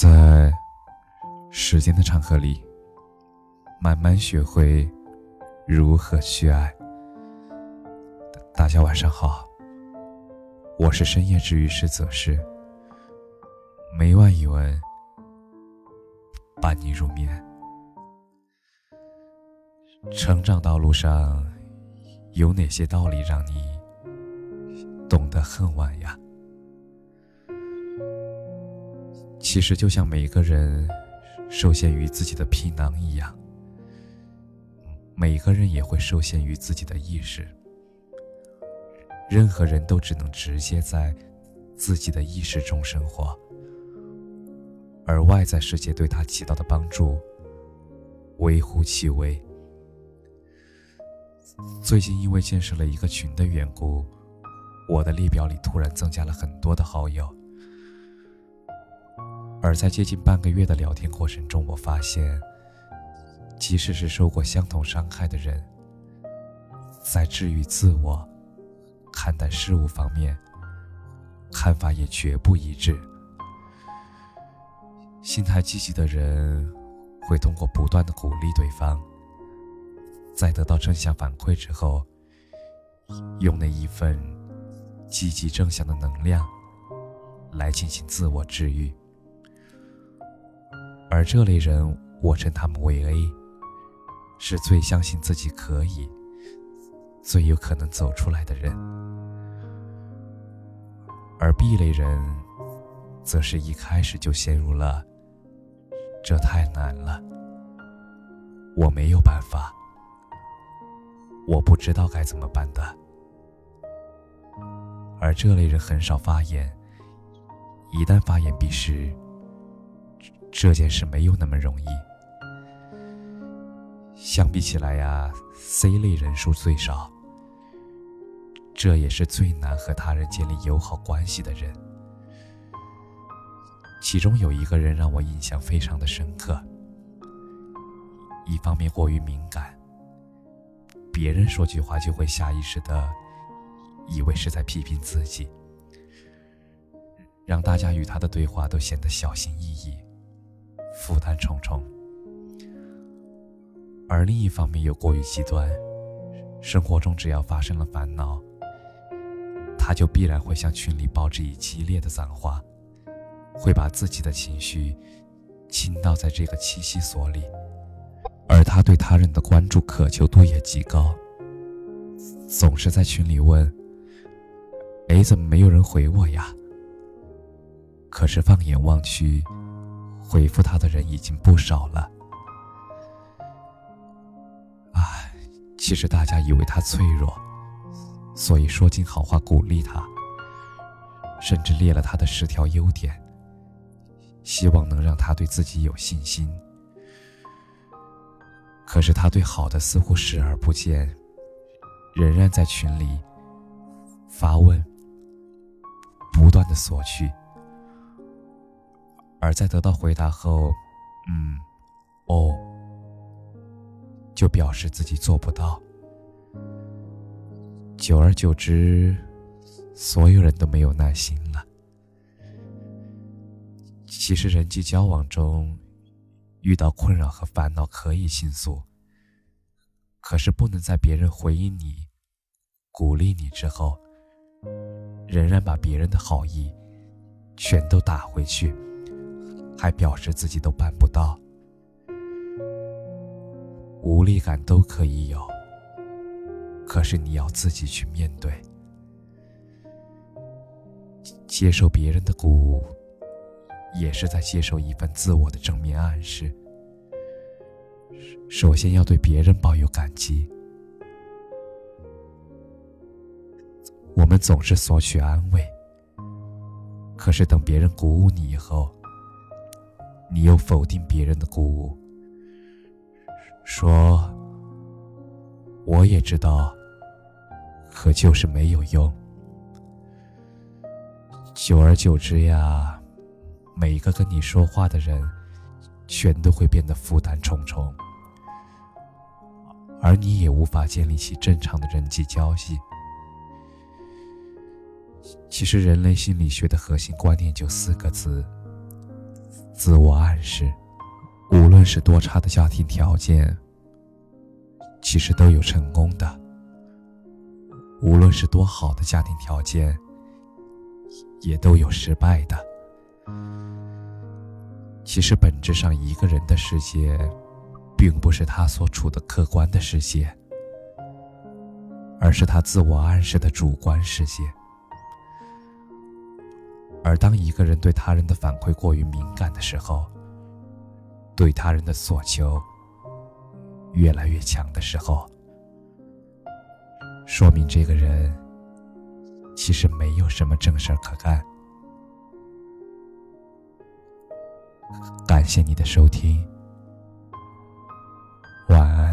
在时间的长河里，慢慢学会如何去爱。大家晚上好，我是深夜治愈师泽师，每晚一文伴你入眠。成长道路上有哪些道理让你懂得恨晚呀？其实就像每个人受限于自己的皮囊一样，每个人也会受限于自己的意识。任何人都只能直接在自己的意识中生活，而外在世界对他起到的帮助微乎其微。最近因为建设了一个群的缘故，我的列表里突然增加了很多的好友。而在接近半个月的聊天过程中，我发现，即使是受过相同伤害的人，在治愈自我、看待事物方面，看法也绝不一致。心态积极的人，会通过不断的鼓励对方。在得到正向反馈之后，用那一份积极正向的能量来进行自我治愈。而这类人，我称他们为 A，是最相信自己可以、最有可能走出来的人。而 B 类人，则是一开始就陷入了“这太难了，我没有办法”。我不知道该怎么办的，而这类人很少发言。一旦发言，必是这件事没有那么容易。相比起来呀，C 类人数最少，这也是最难和他人建立友好关系的人。其中有一个人让我印象非常的深刻，一方面过于敏感。别人说句话就会下意识的以为是在批评自己，让大家与他的对话都显得小心翼翼、负担重重。而另一方面又过于极端，生活中只要发生了烦恼，他就必然会向群里报之以激烈的脏话，会把自己的情绪倾倒在这个栖息所里。而他对他人的关注渴求度也极高，总是在群里问：“哎，怎么没有人回我呀？”可是放眼望去，回复他的人已经不少了。唉，其实大家以为他脆弱，所以说尽好话鼓励他，甚至列了他的十条优点，希望能让他对自己有信心。可是他对好的似乎视而不见，仍然在群里发问，不断的索取，而在得到回答后，嗯，哦，就表示自己做不到。久而久之，所有人都没有耐心了。其实人际交往中。遇到困扰和烦恼可以倾诉，可是不能在别人回应你、鼓励你之后，仍然把别人的好意全都打回去，还表示自己都办不到。无力感都可以有，可是你要自己去面对，接受别人的鼓舞。也是在接受一份自我的正面暗示。首先要对别人抱有感激。我们总是索取安慰，可是等别人鼓舞你以后，你又否定别人的鼓舞，说：“我也知道，可就是没有用。”久而久之呀。每一个跟你说话的人，全都会变得负担重重，而你也无法建立起正常的人际交际。其实，人类心理学的核心观念就四个字：自我暗示，无论是多差的家庭条件，其实都有成功的；无论是多好的家庭条件，也都有失败的。其实本质上，一个人的世界，并不是他所处的客观的世界，而是他自我暗示的主观世界。而当一个人对他人的反馈过于敏感的时候对他人的索求越来越强的时候说明这个人其实没有什么正事可干。感谢你的收听晚安。